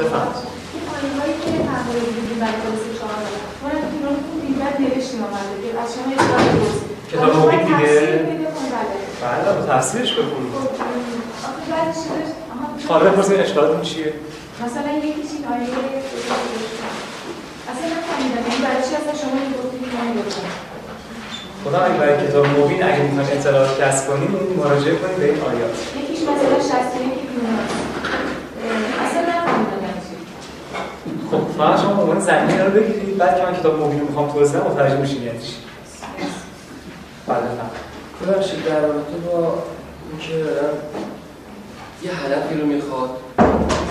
بفهم این آیهایی که دیدیم برای کلاس چهار ما تو رو دیگر نوشتیم که از شما اشکال درست کتاب مبین دیگه؟ بله تفسیرش آها حالا بپرسید اشکالاتون چیه؟ مثلا یکیش این آیه اصلا نفهمیدم این برای چی اصلا شما این گفتید که خدا اگه برای کتاب مبین اگه می‌خواین اطلاعات کسب کنیم مراجعه کنید به این آیات. یکیش مثلا 61 بیرون اصلا نفهمیدم یعنی چی فقط شما عنوان زمینه رو بگیرید بعد که من کتاب مبین رو می‌خوام توضیح بدم متوجه میشین یعنی چی. بله بفهم ببخشید در رابطه با اینکه یه هدفی رو می‌خواد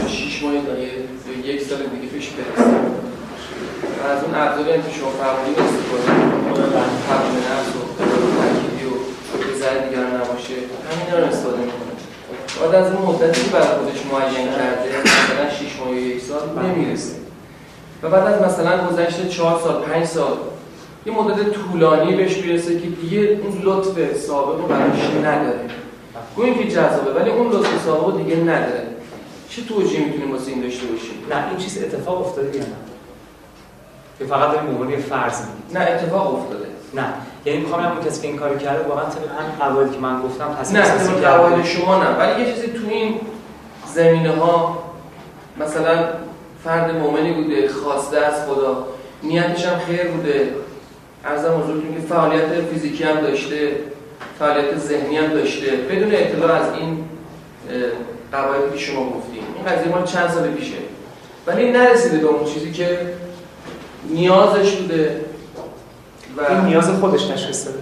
شیش ماه یا یه- یک سال دیگه پیش برسه. از اون ابزاری هم که شما فرمودین استفاده کنید تمام نفس و ترکیبی و یه ذره دیگر نباشه همین رو استفاده می‌کنه بعد از اون مدتی که برای خودش معین کرده مثلا 6 ماه یا یک سال نمی‌رسه. و بعد از مثلا گذشته 4 سال 5 سال یه مدت طولانی بهش می‌رسه که دیگه اون لطف سابق رو براش نداره. گویا که جذابه ولی اون لطف سابق رو دیگه نداره. چه توجیه می‌تونیم واسه این داشته باشیم؟ نه این چیز اتفاق افتاده یا نه؟ یا فقط داریم عنوان یه فرض میگیم. نه اتفاق افتاده. نه یعنی می‌خوام اون کسی که این کارو کرده واقعا طبق همین قواعدی که من گفتم تصمیم نه طبق. قواعد شما نه ولی یه چیزی تو این زمینه ها مثلا فرد مؤمنی بوده خواسته از خدا. نیتش هم خیر بوده. ارزم حضورتون که فعالیت فیزیکی هم داشته فعالیت ذهنی هم داشته. بدون اطلاع از این قواعدی که شما گفتیم این قضیه مال چند سال پیشه. ولی نرسیده به اون چیزی که نیازش بوده و این نیاز خودش تشخیص داده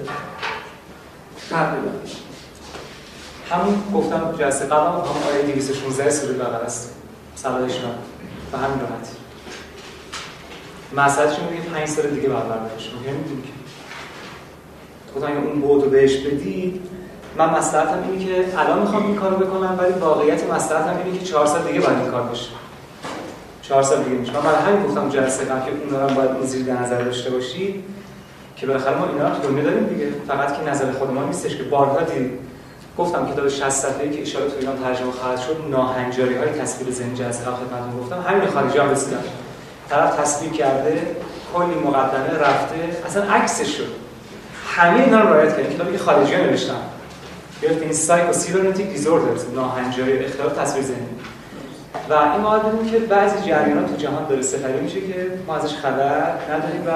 تقریبا همون گفتم جلسه قبل هم آیه 216 سوره بقره است. نه به همین راحتی. مسئلهش که 5 سال دیگه بعد برداشت یعنی می‌دونی که. خدا اون بعد رو بهش بدید. من مصلحتم اینه که الان می‌خوام این کارو بکنم ولی واقعیت مصلحتم اینه که 4 سال دیگه باید این کار بشه. 4 سال دیگه میشه. من برای همین گفتم جلسه قبل که اونا رو باید اون زیر در نظر داشته باشید که بالاخره ما اینا رو دنیا داریم دیگه. فقط که نظر خود ما نیستش که بارها دیدیم گفتم کتاب 60 صفحه‌ای که اشاره تو ایران ترجمه خواهد شد ناهنجاری های تصویر ذهنی قبل خدمتتون گفتم همین خارجی هم رسیدن. طرف تصویر کرده کلی مقدمه رفته اصلا عکسش شد. همه اینا رو رعایت کردیم کتابی که خارجی نوشتن. گرفت این سایکو سیبرنتیک دیزوردرز ناهنجاری اختلال تصویر ذهنی و این ما دیدیم که بعضی جریانات تو جهان داره سپری میشه که ما ازش خبر نداریم و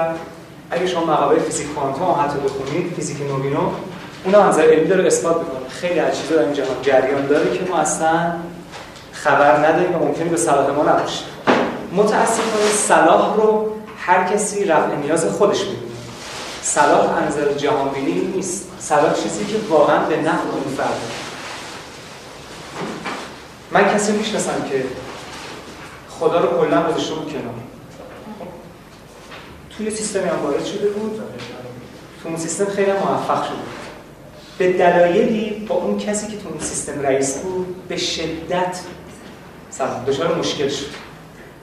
اگه شما مقاله فیزیک کوانتوم حتی بخونید فیزیک نوینو اونا نظر علمی داره اثبات می‌کنه. خیلی از چیزا در این جهان جریان داره که ما اصلا خبر نداریم و ممکنه به صلاح ما نباشه. متاسفانه صلاح رو هر کسی رفع نیاز خودش می‌دونه صلاح از نظر جهان بینی نیست. صلاح چیزی که واقعا به نفع اون فرده من کسی می‌شناسم که خدا رو کلا گذاشته بود کنار. توی سیستمی هم وارد شده بود. تو اون سیستم خیلی موفق شده به دلایلی با اون کسی که تو اون سیستم رئیس بود به شدت دچار مشکل شد.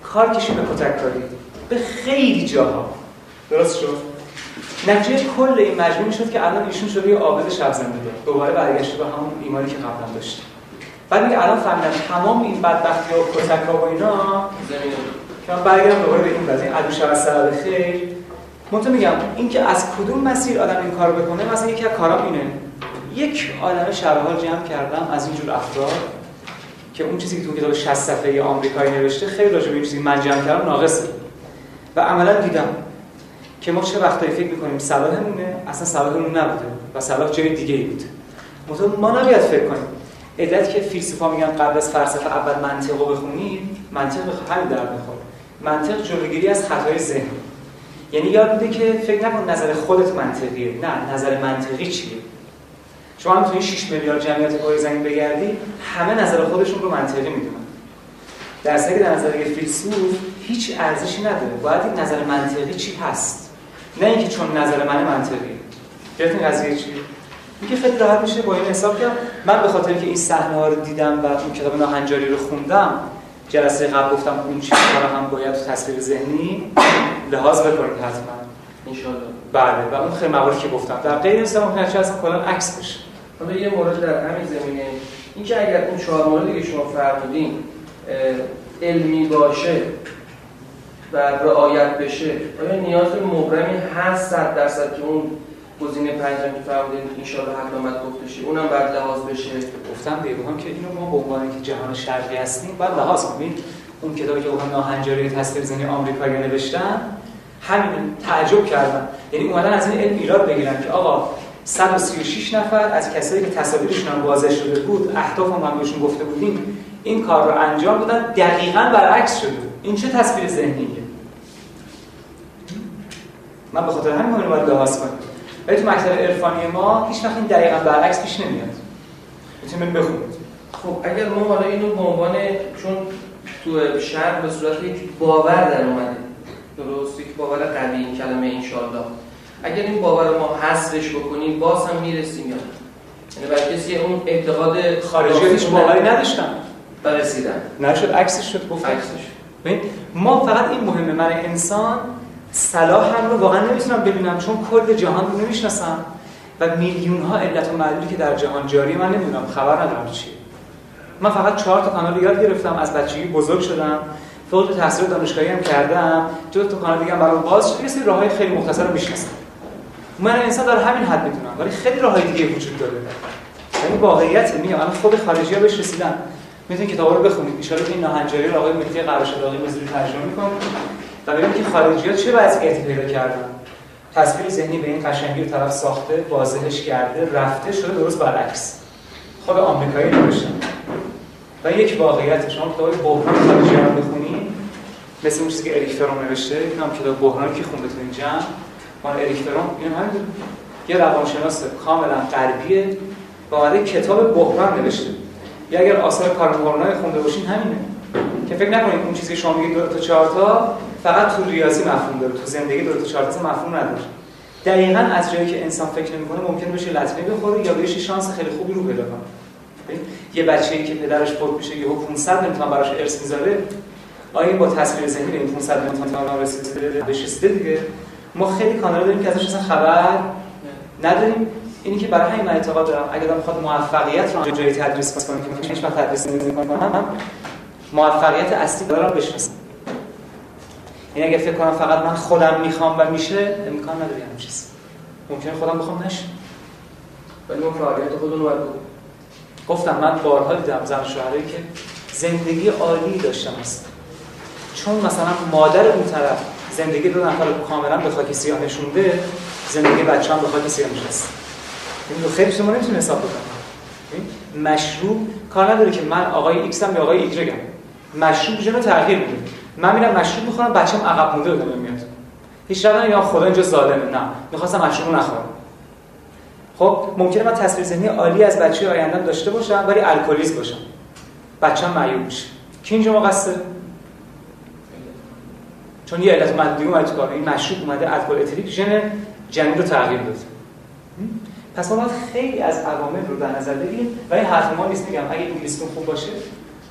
کار کشید به کتککاری به خیلی جاها. درست شد؟ نتیجه کل این مجموع شد که الان ایشون شده یه عابد شب زنده دوباره برگشته به همون ایمانی که قبلا داشت. بعد میگه الان فهمیدم تمام این بدبختی و کتکا و اینا که من برگردم دوباره به این قضیه عدو شب سر خیر. منتها میگم اینکه از کدوم مسیر آدم این کار بکنه مثلا یکی از کارام اینه. یک عالمه شرح جمع کردم از اینجور افراد که اون چیزی که تو کتاب 60 صفحه‌ای آمریکایی نوشته خیلی راجع به این چیزی من جمع کردم ناقصه. و عملا دیدم که ما چه وقتایی فکر می‌کنیم صلاحمونه؟ اصلا صلاحمون نبوده و صلاح جای دیگه ای بود. مثلا ما نباید فکر کنیم. علت که فیلسوفا میگن قبل از فلسفه اول منطق رو بخونید منطق به درد می‌خوره. منطق جلوگیری از خطای ذهن. یعنی یاد میده که فکر نکن نظر خودت منطقیه. نه نظر منطقی چیه؟ شما هم توی 6 میلیارد جمعیت کره زمین بگردی همه نظر خودشون رو منطقی می‌دونن. در که در نظر یه فیلسوف هیچ ارزشی نداره. باید این نظر منطقی چی هست؟ نه اینکه چون نظر من منطقی. گرفتین قضیه چی؟ میگه خیلی راحت میشه با این حساب کنم من به خاطر که این صحنه ها رو دیدم و اون کتاب ناهنجاری رو خوندم جلسه قبل گفتم اون چیزها رو هم باید تو تصویر ذهنی لحاظ بکنید حتما. انشالله بله و اون خیلی مواردی که گفتم. در غیر از ممکن اصلا کلا عکس بشه حالا یه مورد در همین زمینه اینکه اگر اون چهار موردی که شما فرمودین علمی باشه و رعایت بشه آیا نیاز مبرمی هست صد درصد که اون گزینه پنجم که فرمودین ان شاء الله حتما گفته شه اونم بعد لحاظ بشه؟ گفتم دیگه که اینو ما به عنوان که جهان شرقی هستیم بعد لحاظ کنیم. اون کتابی که اون ناهنجاری تصویر زنی آمریکایی نوشتن همین تعجب کردم. یعنی اومدن از این علم ایراد بگیرن که آقا 136 نفر از کسایی که تصاویرشون هم واضح شده بود اهداف هم, بهشون گفته بودیم این کار رو انجام دادن. دقیقا برعکس شده. این چه تصویر ذهنیه؟ من به خاطر همین رو باید لحاظ کنم. ولی تو مکتب عرفانی ما هیچ وقت این دقیقا برعکس پیش نمیاد. می‌تونیم بخونید خب اگر ما حالا اینو به عنوان چون تو شرق به صورت یک باور در اومده. درست یک باور قوی این کلمه انشالله اگر این باور ما حذفش بکنیم باز هم می‌رسیم یا یعنی برای کسی اون اعتقاد خارجی هیچ باوری نداشتن. و رسیدن. نشد عکسش شد گفت عکسش ما فقط این مهمه. من انسان صلاحم رو واقعا نمی‌تونم ببینم چون کل جهان رو نمی‌شناسم و میلیون ها علت و معلولی که در جهان جاری من نمی‌دونم. خبر ندارم چیه. من فقط چهار تا کانال یاد گرفتم از بچگی بزرگ شدم. فوق تحصیل دانشگاهی هم کردم. دو تا کانال دیگه هم برام باز شد. یه سری راههای خیلی مختصر رو می‌شناسم. من انسان در همین حد می‌دونم ولی خیلی راههای دیگه وجود داره. یعنی واقعیت میگم الان خود خارجی‌ها بهش رسیدن. می‌تونید کتابا رو بخونید. ان شاء این ناهنجاری رو آقای مهدی قراشد آقای مزری ترجمه می‌کنه. و ببینید که خارجی‌ها چه وضعیتی پیدا کردن. تصویر ذهنی به این قشنگی رو طرف ساخته واضحش کرده رفته شده درست برعکس. خود آمریکایی نوشتن و یک واقعیت شما کتاب بحران خارجی رو بخونید مثل اون چیزی که اریک فرون نوشته هم کتاب بحران که خونده تو مال اریک فرون این هم یه روانشناس کاملا غربیه. و اومده کتاب بحران نوشته. یا اگر آثار کارل خونده باشین همینه. که فکر نکنید اون چیزی که شما میگید دو تا چهار تا فقط تو ریاضی مفهوم داره. تو زندگی دو تا چهار تا مفهوم نداره. دقیقا از جایی که انسان فکر نمی‌کنه ممکن بشه لطمه بخوره یا بهش شانس خیلی خوبی رو پیدا کنه. یه بچه‌ای که پدرش فوت میشه یهو 500 میلیون براش ارث می‌ذاره. آیا با تصویر ذهنی این 500 میلیون تومان رسیده؟ رسیده دیگه. ما خیلی کانال داریم که ازش اصلا خبر نداریم. اینی که برای همین اعتقاد دارم اگر من بخواد موفقیت رو جای تدریس کنم که هیچ وقت تدریس نمی‌کنم موفقیت اصلی دارم بشناسم. این اگه فکر کنم فقط من خودم می‌خوام و میشه امکان نداره همین چیز ممکنه خودم بخوام نشه. ولی اون فعالیت خودمون رو گفتم من بارها دیدم زن شوهری که زندگی عالی داشتم است چون مثلا مادر اون طرف زندگی دو نفر کاملا به خاک سیاه نشونده زندگی بچه هم به خاک سیاه نشسته این خیلی شما نمی‌تونه حساب بکنم مشروب کار نداره که من آقای ایکس هم یا آقای ایگرگم مشروب جنو تغییر میده. من میرم مشروب می‌خورم بچه‌م عقب مونده ادامه میاد. هیچ راه یا خدا اینجا ظالمه. نه می‌خواستم مشروب نخورم. خب ممکنه من تصویر ذهنی عالی از بچه آیندهم داشته باشم ولی الکلیست باشم. بچه‌م معیوب بشه کی اینجا مقصر؟ چون یه علت مادی تو کار این مشروب اومده الکل اتریک ژن جنین رو تغییر داد پس ما باید خیلی از عوامل رو در نظر بگیریم و این حرف ما نیست میگم. اگه انگلیسیتون خوب باشه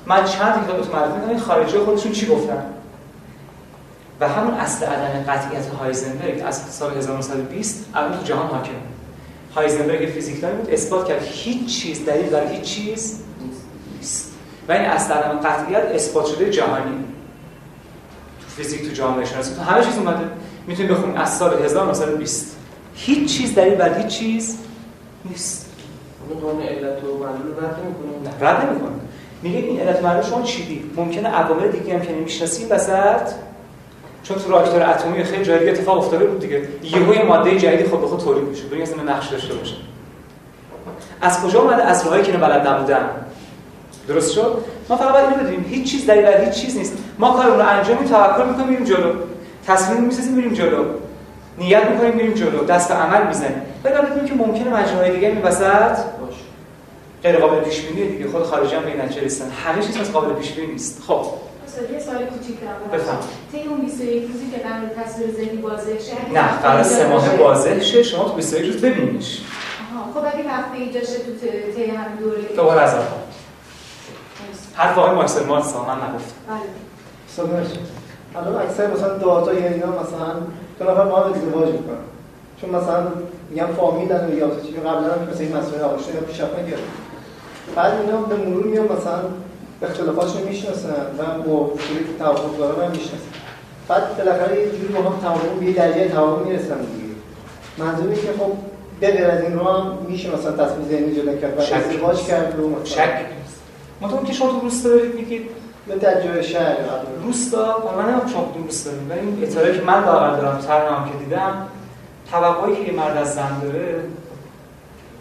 من چند تو معرفی می‌کنم خارجی خودشون چی گفتن؟ و همون اصل عدم قطعیت هایزنبرگ از سال 1920 الان تو جهان حاکم هایزنبرگ فیزیکدان بود اثبات کرد هیچ چیز دلیل برای هیچ چیز نیست. و این اصل عدم قطعیت اثبات شده جهانی. فیزیک تو جامعه شناسی. تو همه چیز اومده. می‌تونید بخونید از سال 1920 هیچ چیز دلیل برای هیچ چیز نیست. اون قانون علت و معلول رد نمی‌کنه رد نمی‌کنه میگه این علت معلول شما چی دید ممکنه عوامل دیگه هم که نمی‌شناسیم وسط. چون تو راکتور اتمی خیلی جای اتفاق افتاده بود دیگه. یهو یه ماده جدیدی خود به خود تولید میشه. ببین اصلا نقش داشته باشه. از کجا اومده؟ از راهایی که بلد نبودن. درست شد؟ ما فقط باید اینو بدونیم هیچ چیز دلیل هیچ چیز نیست. ما کارمون رو انجام میدیم توکل می‌کنیم میریم جلو. تصمیم می‌سازیم میریم جلو. نیت می‌کنیم میریم جلو. دست به عمل می‌زنیم. ولی بدونیم که ممکنه مجموعه دیگه این وسط باشه. غیر قابل پیش بینی دیگه. خود خارجی هم به این نتیجه رسیدن همه چیز از قابل پیش بینی نیست. خب. یه سوال کوچیک دارم بفهم طی اون 21 روزی که قرار تصویر ذهنی واضح شه نه قرار سه ماه واضح شه شما تو 21 روز ببینیش. خب اگه وقتی ایجاد شه تو طی همین دوره. دوباره از اول حرف آقای مارسل مارس من نگفتم. بله. الان اکثر مثلا داتا یا اینا مثلا دو نفر با هم ازدواج می‌کنن. چون مثلا میگم فامیلن یا چیزی قبلا هم مثلا این مسئله آغوش یا پیشرفت نکرد بعد اینا به مرور میان مثلا اختلافاتش رو می‌شناسن و موضوعی که توافق دارن هم می‌شناسن. بعد بالاخره یه جوری با هم توافق به یه درجه توافق می‌رسن دیگه. منظوری که خب به غیر از این رو هم میشه مثلا تصمیم ذهنی جدا کرد و. ازدواج کرد و مثلا شک. منطقه که شما تو روستا دارید میگید یا در جای شهر روستا من نمیم شما تو روستا دارید ولی این اطلاعی که من واقعا دارم ترنام که دیدم توقعی که یه مرد از زن داره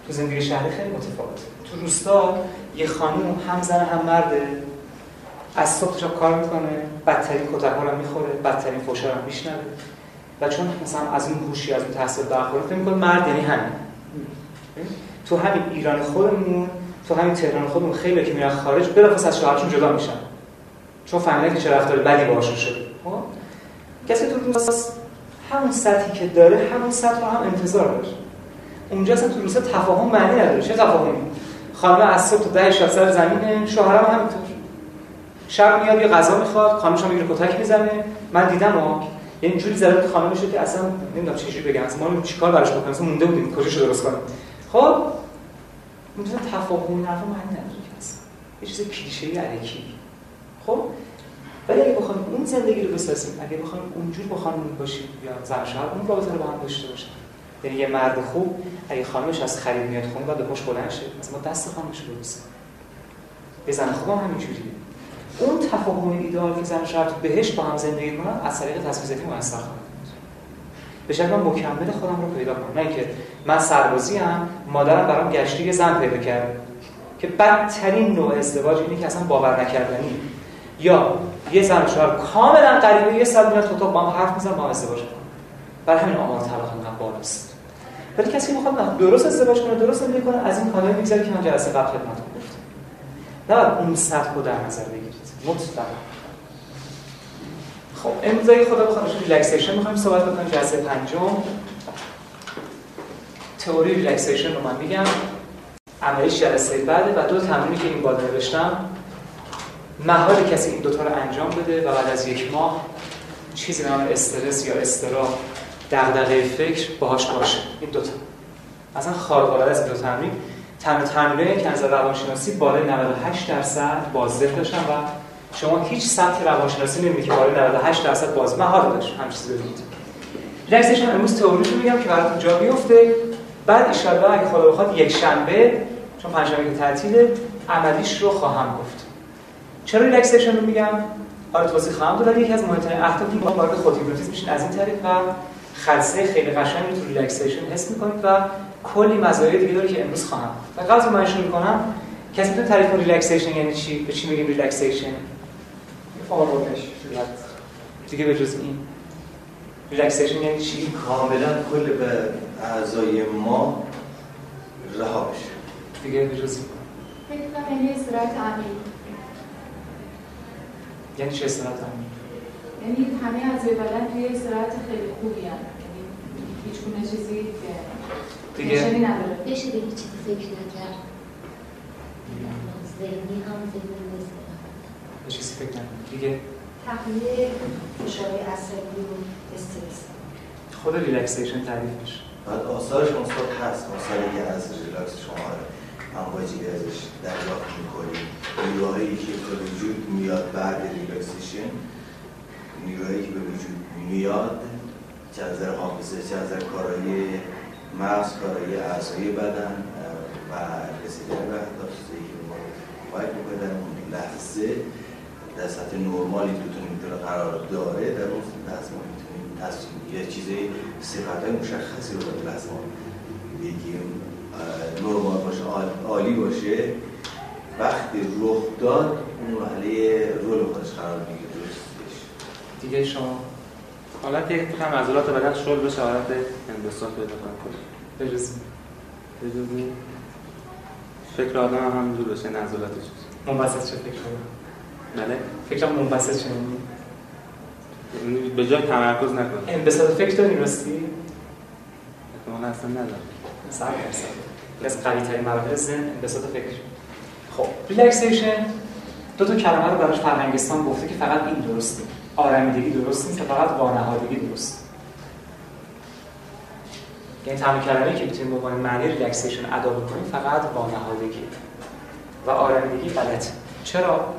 تو زندگی شهری خیلی متفاوته. تو روستا یه خانوم هم زن هم مرده از صبح تا شب کار می‌کنه بدترین کتک رو می‌خوره بدترین فوشا رو میشنوه و چون مثلا از اون هوشی از اون تحصیل برخورد فکر می‌کنه مرد یعنی همین. تو همین ایران خودمون تو همین تهران خودمون خیلی که میرن خارج بلافاصله از شوهرشون جدا میشن. چون فهمیدن که چه رفتار بدی باهاشون شده خب؟ کسی تو روستا همون سطحی که داره همون سطح رو هم انتظار داره اونجا اصلا تو روستا تفاهم معنی نداره. چه تفاهمی؟ خانم از صبح تا ده شب سر زمینه هم همینطور. شب میاد یه غذا می‌خواد خانمش هم می‌گیره کتک می‌زنه. من دیدم ها یعنی جوری زدم که خانمش که اصلا نمی‌دونم چه جوری بگم. اصلا ما چیکار براش بکنیم اصلا مونده بودیم کجاش درست کنیم خب؟ مثلا تفاهم این معنی نداره اصلا. یه چیز کلیشه‌ای الکی خب؟ ولی اگه بخوایم اون زندگی رو بسازیم اگه بخوایم اونجور با خانم باشیم یا زن شوهر اون رابطه رو با هم داشته باشن یعنی یه مرد خوب اگه خانمش از خرید میاد خونه بعد به پشت بلند شه. مثلا دست خانمش رو ببوسه یه زن خوب هم همینجوریه. اون تفاهم ایدئال که زن شوهر تو بهشت با هم زندگی کنن از طریق تصمیم ذاتی موثر خواهد به شکل من مکمل خودم رو پیدا کنم. نه اینکه من سربازی هم مادرم برام گشتی یه زن پیدا کرد که بدترین نوع ازدواج اینه که اصلا باور نکردنی. یا یه زن و شوهر کاملا غریبه یه سال میاد تو اتاق با هم حرف می‌زنن با هم ازدواج کنن برای همین آمار طلاق انقدر بالاست. ولی کسی که می‌خواد درست ازدواج کنه درست زندگی کنه از این کارهای میگذره که من جلسه قبل خدمتتون گفتم. نه اون سطح رو در نظر بگیرید. مطلقا. خب امروز خدا بخواد ریلکسیشن می‌خوایم صحبت بکنیم جلسه پنجم. تئوری ریلکسیشن رو من میگم. عملیش جلسه بعده و دو تمرینی که این بالا نوشتم. محال کسی این دوتا رو انجام بده و بعد از یک ماه چیزی نام استرس یا استراب دغدغه فکر باهاش باشه این دوتا. اصلا خارق العاده این دو تمرین. تمرین تمرینایی که از روانشناسی بالای 98 درصد بازده داشتن و شما هیچ سطح روانشناسی نمی‌دونید که بالای 98 درصد باز مهار داشت. همین چیزی ببینید relaxation امروز تئوریش رو میگم که براتون جا بیفته. بعد ان اگه خدا بخواد یک شنبه چون پنجشنبه که تعطیله عملیش رو خواهم گفت. چرا relaxation رو میگم؟ آره توضیح خواهم داد. یکی از مهمترین اهدافی که وارد خود هیپنوتیزم میشین از این طریق و خلسه خیلی قشنگی تو relaxation حس می‌کنید و کلی مزایای دیگه داره که امروز خواهم. و قبل از من شروع کنم کسی می‌تونه تعریف کنه relaxation یعنی چی؟ به چی میگیم relaxation آرامش دیگه به جز این. ریلکسیشن یعنی چی؟ کاملا کل به اعضای ما رها بشه. دیگه این فکر کنم یعنی استراحت عمیق. یعنی چه استراحت عمیق؟ یعنی همه اعضای بدن توی استراحت خیلی خوبی هم یعنی هیچ گونه چیزی که دیگه؟ نشانی نداره. بشه به هیچ چیزی فکر نکرد. ذهنی هم ذهنی نیست. به چیزی فکر نکنید دیگه؟ تخلیه فشارهای عصبی و استرس. خود relaxation تعریف میشه. بعد آثارش مثبت هست. آثاری که از ریلاکس شما امواجی که ازش دریافت می‌کنیم. نیروهایی که به وجود میاد بعد relaxation نیروهایی که به وجود میاد چه از حافظه چه از کارهای مغز کارهای اعضای بدن و رسیدن به اهداف که ما کمک می‌کنه در اون لحظه در سطح نرمالی بتونیم می‌تونه قرار داره در اون ما می‌تونیم تصمیم یه چیزی صفت مشخصی رو در ما بگیم. نرمال باشه عال- عالی باشه. وقتی رخ داد اون مرحله رول خودش قرار می‌گیره. درستش دیگه شما حالت یک هم عضلات بدن شل بشه حالت انبساط پیدا کنه به جز این به جز این فکر آدم هم همینجور بشه این عضلاتش منبسط چه فکر کنم بله. فکرم منبسط یعنی به جای تمرکز نکنه انبساط فکر داریم راستی؟ احتمالا اصلا نداره صد درصد از قوی ترین مراحل ذهن انبساط فکر. خب ریلکسیشن. دو تا کلمه رو براش فرهنگستان گفته که فقط این درسته. آرمیدگی درست نیست و فقط وانهادگی درست یعنی تمام کلمه‌ای که می‌تونیم به عنوان معنی relaxation ادا بکنیم فقط وانهادگی. و آرمیدگی غلط چرا؟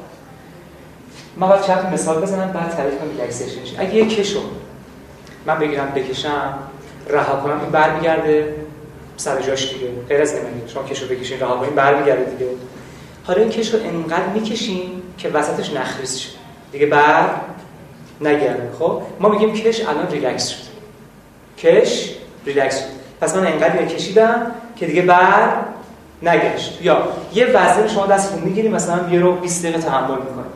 من باید چند مثال بزنم بعد تعریف کنم relaxation ش اگه یه کشو من بگیرم بکشم رها کنم این برمیگرده سر جاش دیگه. غیر از اینه مگه شما کشو بکشین رها کنین برمیگرده دیگه. حالا این کشو انقدر می‌کشیم که وسطش نخریز شه. دیگه بر نگرده. خب؟ ما میگیم کش الان ریلکس شد. کش ریلکس شد. پس من انقدر کشیدم که دیگه بر نگشت. یا یه وزن شما دستتون می‌گیریم مثلا یه رو 20 دقیقه تحمل می‌کنیم.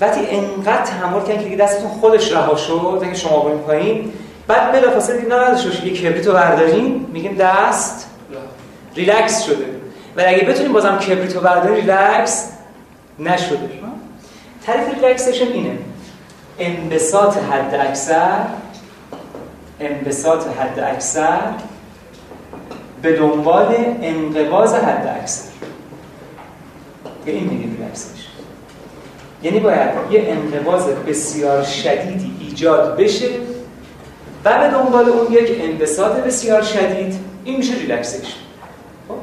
وقتی انقدر تحمل کردن که دستتون خودش رها شد اگه شما بریم پایین بعد بلافاصله دیگه باشید یه کبریت رو برداریم میگیم دست ریلکس شده. ولی اگه بتونیم بازم کبریت رو برداریم ریلکس نشده. تعریف relaxation اینه. انبساط حد اکثر انبساط حد اکثر به دنبال انقباض حد اکثر. یه این دیگه relaxation. یعنی باید یه انقباض بسیار شدیدی ایجاد بشه و به دنبال اون یک انبساط بسیار شدید این میشه ریلکسیشن خب؟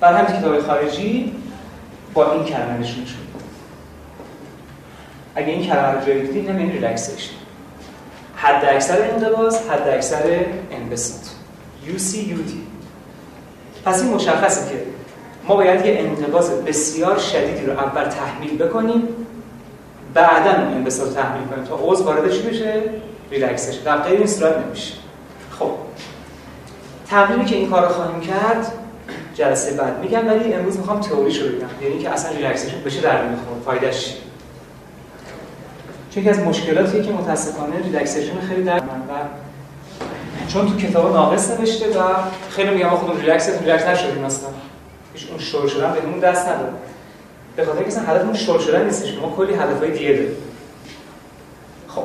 بر همین کتاب خارجی با این کلمه نشون شد. اگه این کلمه رو جایی دیدید نمیدین ریلکسیشن حد اکثر انقباض حد اکثر انبساط. UCUD پس این مشخصه که ما باید یه انقباض بسیار شدیدی رو اول تحمیل بکنیم بعدا اون انبساط تحمیل کنیم تا عضو وارد چی بشه؟ relaxation در غیر این صورت نمیشه. خب. تمرینی که این کار رو خواهیم کرد جلسه بعد میگم ولی امروز می‌خوام تئوریش رو بگم یعنی که اصلا relaxation به چه درد می‌خوره؟ فایدهش چون از مشکلاتی که متاسفانه relaxation خیلی در چون تو کتاب ناقص نوشته و خیلی میگم ما خودمون relax relax نشدیم اصلا. هیچ اون شور شدن بهمون دست نداد به خاطر اینکه اصلا هدفمون شور شدن نیستش. ما کلی هدفهای دیگه داریم. خب.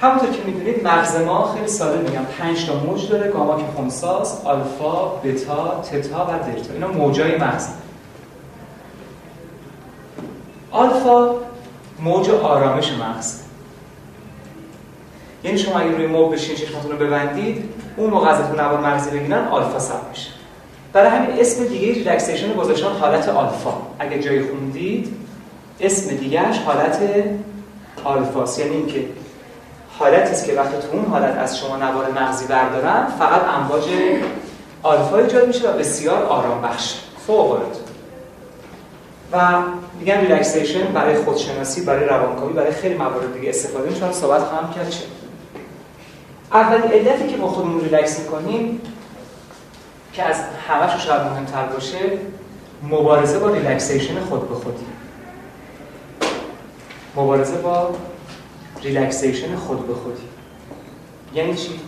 همونطور که می‌دونید مغز ما خیلی ساده میگم. 5 تا موج داره. گاما که خنثاست آلفا بتا تتا و دلتا. اینا موجای مغز. آلفا موج آرامش مغز. یعنی شما اگه روی موج بشین چشمتون رو ببندید اون موقع ازتون نوار مغزی بگیرن آلفا ثبت میشه. برای همین اسم دیگه relaxation گذاشتن حالت آلفا. اگه جای خوندید اسم دیگهش حالت آلفاست یعنی اینکه حالتی است که وقتی تو اون حالت از شما نوار مغزی بردارن فقط امواج آلفا ایجاد میشه و بسیار آرام بخش فوق العاده. و میگن relaxation برای خودشناسی برای روانکاوی برای خیلی موارد دیگه استفاده میشه. صحبت خواهم کرد چه؟ اولین علتی که با خودمون ریلکس می‌کنیم که از همش شاید مهمتر باشه مبارزه با relaxation خود به خودی. مبارزه با relaxation خود به خودی. یعنی چی؟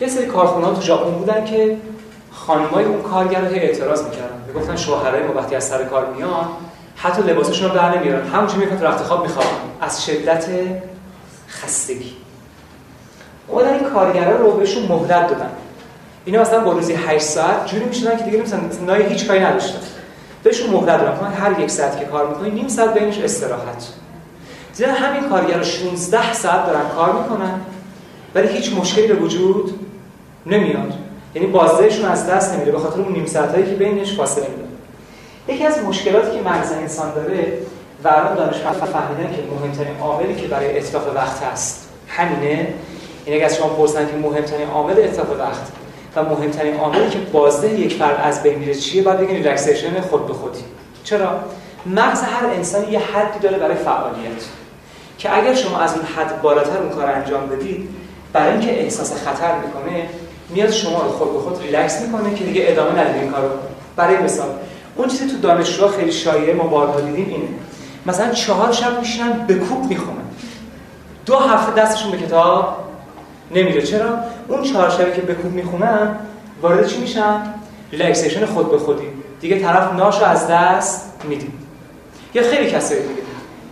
یه سری کارخونه تو ژاپن بودن که خانمای اون کارگر رو اعتراض می‌کردن. می‌گفتن شوهرای ما وقتی از سر کار میان حتی لباسشون رو در نمیارن. همونجوری تو رخت خواب میخوابن. از شدت خستگی. اومدن این کارگرا رو بهشون مهلت دادن اینا مثلا با روزی 8 ساعت جوری می‌شدن که دیگه نای هیچ کاری نداشتن. بهشون مهلت دادن هر یک ساعت که کار می‌کنی نیم ساعت بینش استراحت. دیدن همین کارگرا 16 ساعت دارن کار می‌کنن ولی هیچ مشکلی به وجود نمیاد. یعنی بازدهشون از دست نمیره به خاطر اون نیم ساعتایی که بینش فاصله میده یکی از مشکلاتی که مغز انسان داره و الان دانشمند فهمیدن که مهمترین عاملی که برای اتلاف وقت هست همینه این اگه از شما پرسن که مهمترین عامل اتلاف وقت و مهمترین عاملی که بازده یک فرد از بین میره چیه بعد بگین relaxation خود به خودی. چرا؟ مغز هر انسانی یه حدی داره برای فعالیت. که اگر شما از اون حد بالاتر اون کار انجام بدید برای اینکه احساس خطر می‌کنه میاد شما رو خود به خود ریلکس می‌کنه که دیگه ادامه ندید این کارو. برای مثال اون چیزی تو دانشجوها خیلی شایعه ما بارها دیدیم اینه. مثلا چهار شب میشینن به کوب می‌خونن دو هفته دستشون به کتاب نمیره چرا؟ اون چهار که به کوب می‌خونن وارد چی میشن relaxation خود به خودی. دیگه طرف ناشو از دست میدیم. یا خیلی کسایی دیگه.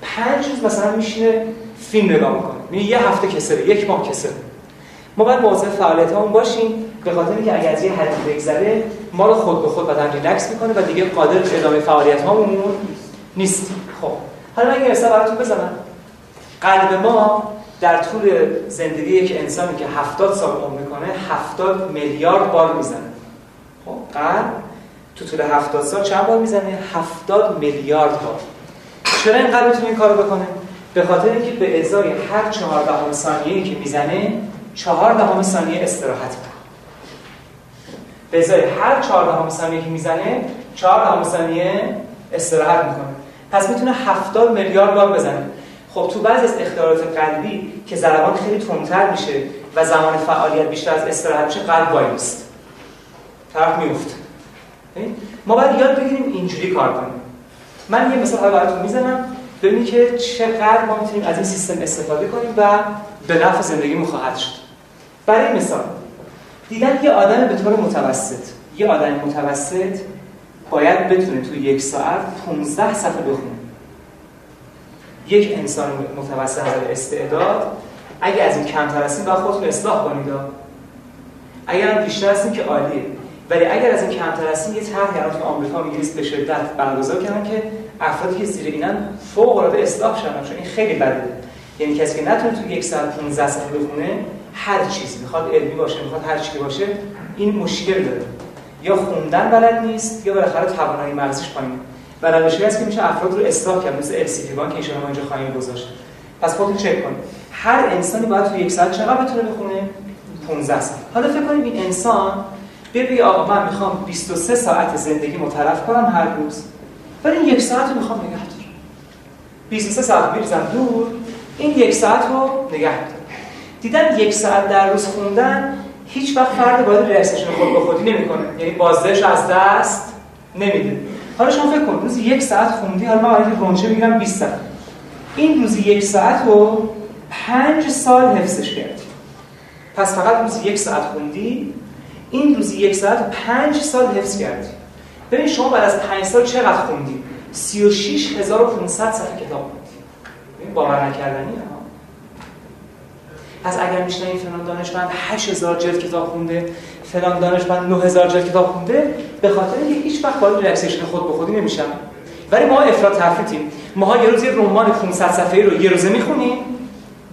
پنج روز مثلا میشینه فیلم نگاه می‌کنه. میگه یه هفته کسره یک ماه کسره ما باید مواظب فعالیت همون باشیم به خاطر اینکه اگر از یه حدی بگذره ما رو خود به خود بدن ریلکس می‌کنه و دیگه قادر به ادامه فعالیت هامون نیستیم خب. حالا من یه مثال براتون بزنم. قلب ما در طول زندگی یک انسانی که 70 سال عمر می‌کنه 70 میلیارد بار می‌زنه. خب قلب تو طول 70 سال چند بار می‌زنه؟ 70 میلیارد بار. چرا اینقدر بتونه این کارو بکنه؟ به خاطر اینکه به ازای هر 14 ثانیه‌ای که می‌زنه 4 دهم ثانیه استراحت می‌کنه. به ازای هر 14 ثانیه که می‌زنه 4 دهم ثانیه استراحت می‌کنه. پس می‌تونه 70 میلیارد بار بزنه. خب تو بعضی از اختلالات قلبی که ضربان خیلی تندتر میشه و زمان فعالیت بیشتر از استراحت میشه قلب وایست طرف میفته. ما باید یاد بگیریم اینجوری کار کنیم. من یه مثال براتون می‌زنم ببینید که چقدر ما می‌تونیم از این سیستم استفاده کنیم و به نفع زندگیمون خواهد شد. برای مثال دیدن یه آدم به طور متوسط یه آدم متوسط باید بتونه تو یک ساعت 15 صفحه بخونه. یک انسان متوسط استعداد اگه از این کمتر هستیم باید خودتون اصلاح کنید. اگر بیشتر هستیم که عالیه. ولی اگر از این کمتر هستیم یه طرح الان تو آمریکا انگلیس به شدت برگزار کردن که افرادی که زیر اینن فوق العاده اصلاح شدن چون این خیلی بده. یعنی کسی که نتونه تو یک ساعت 15 صفحه بخونه هر چیز می‌خواد علمی باشه می‌خواد هر چیزی باشه این مشکل داره. یا خوندن بلد نیست یا بالاخره توانایی مغزیش پایینه و روشی هست که میشه افراد رو اصلاح کرد مثل ال بانک که ایشون ما اینجا خواهیم گذاشت. پس خودتون چک کنید هر انسانی باید تو یک ساعت چقدر بتونه بخونه؟ 15 ساعت. حالا فکر کنید این انسان بگی آقا من می‌خوام 23 ساعت زندگی مترف کنم هر روز. ولی این یک ساعت رو می‌خوام نگه دارم 23 ساعت میریزم دور این یک ساعت رو نگه دارم دیدن یک ساعت در روز خوندن هیچ وقت فرد باید ریاکسشن خود به خودی نمی‌کنه. یعنی بازدهش از دست نمیده. حالا شما فکر کن روز یک ساعت خوندی حالا من برای گنچه میگم 20 ساعت. این روز یک ساعت رو 5 سال حفظش کردی. پس فقط روز یک ساعت خوندی این روزی یک ساعت پنج سال حفظ کردی. ببین شما بعد از پنج سال چقدر خوندی؟ 36500 صفحه کتاب خوندی. این باور نکردنی؟ ها پس اگر میشنید فلان دانشمند 8000 جلد کتاب خونده فلان دانشمند 9000 جلد کتاب خونده. به خاطر اینکه هیچ وقت وارد relaxation خود به خودی نمیشن ولی ما افراط تفریطیم. ما یه روز یه رمان 500 صفحه‌ای رو یه روزه می‌خونیم.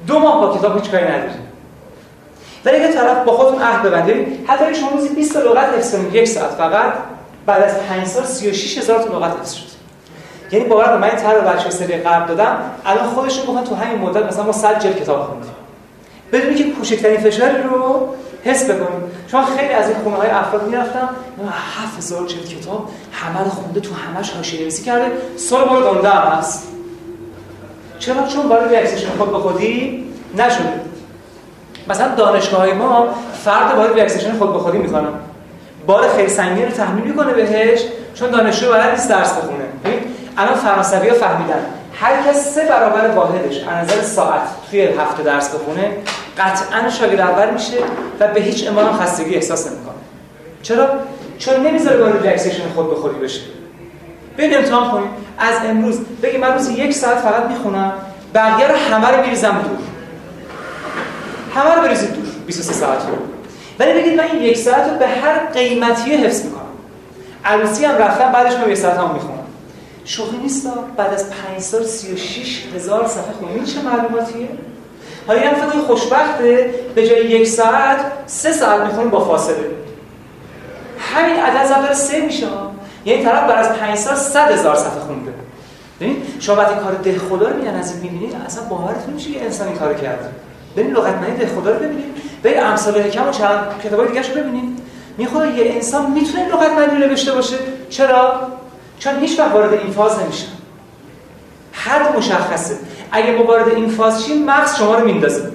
دو ماه با کتاب هیچ کاری نداریم. ولی اگه طرف با خودتون عهد ببندید حتی اگه شما روزی 20 تا لغت حفظ کنید یک ساعت فقط بعد از 5 سال 36 هزار تا لغت حفظ شد. یعنی باور من این طرح بچه سری قبل دادم. الان خودشون گفتن تو همین مدت مثلا ما 100 جلد کتاب خوندیم. بدونی که کوچکترین فشاری رو حس بکنید شما خیلی از این خونه های افراد می‌رفتم 7000 جلد کتاب همه رو خونده تو همش حاشیه نویسی کرده. سال بار گنده هم هست. چرا؟ چون برای ریاکسیشن خود به خودی نشده. مثلا دانشگاه های ما فرد باید relaxation خود به خودی می‌کنن. بار خیلی سنگین رو تحمیل می‌کنه بهش چون دانشجو باید نیست درس بخونه. الان فرانسوی ها فهمیدن. هر کس سه برابر واحدش از نظر ساعت توی هفته درس بخونه قطعا شاگرد اول میشه و به هیچ عنوان خستگی احساس نمی‌کنه. چرا؟ چون نمی‌ذاره وارد ریاکسیشن خود به خودی بشه. ببین امتحان کنید از امروز بگی من روزی یک ساعت فقط می‌خونم بقیه رو همه رو میریزم دور. همه رو بریزید دور. 23 ساعت رو. ولی بگید من این یک ساعت رو به هر قیمتی حفظ می‌کنم. عروسی هم رفتم بعدش من یک ساعت هم می‌خونم. شوخی نیست بعد از 5 سال 36 هزار صفحه خونید چه معلوماتیه؟ حالا یه فکر خوشبخته. به جای یک ساعت سه ساعت می‌خونه با فاصله. همین عدد ضرب سه میشه. یعنی طرف بعد از 5 سال 100 هزار صفحه خونده. ببین شما وقتی کار ده خدا رو میان از این می‌بینید اصلا باورتون میشه که انسانی کار کرده برید لغت معنی ده خدا رو ببینید. برید امثال حکم و چند کتابای دیگه رو ببینید. می‌خواد یه انسان می‌تونه لغت معنی رو نوشته باشه. چرا؟ چون هیچ وقت وارد این فاز نمیشه حد مشخصه. اگه ما وارد این فاز شیم مغز شما رو میندازه.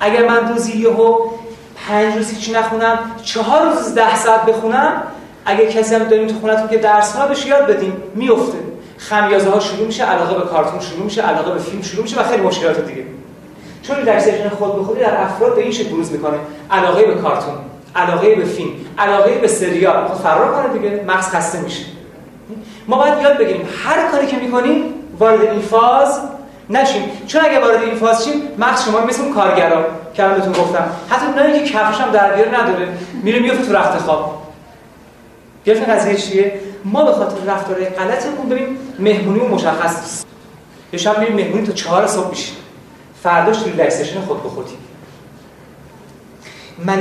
اگر من روزی یهو پنج روز هیچ نخونم چهار روز ده ساعت بخونم اگه کسی هم داریم تو خونتون که درس ها بهش یاد بدیم میفته. خمیازه ها شروع میشه علاقه به کارتون شروع میشه علاقه به فیلم شروع میشه و خیلی مشکلات دیگه. چون relaxation خود به خودی در افراد به این شکل بروز می‌کنه. علاقه به کارتون. علاقه به فیلم علاقه به سریال. خود فرار کنه دیگه مغز خسته میشه. ما باید یاد بگیریم هر کاری که می‌کنیم وارد این فاز نشیم. چون اگه وارد این فاز شیم مغز شما مثل اون کارگرا که بهتون گفتم. حتی اونایی که کفش هم در بیاره نداره میره میفته تو رخت خواب. گرفتن قضیه چیه؟ ما به خاطر رفتارهای غلطمون ببین مهمونی مشخص نیست. یه شب میریم مهمونی تا 4 صبح میشیم. فرداش ریلکسیشن خود به خودی من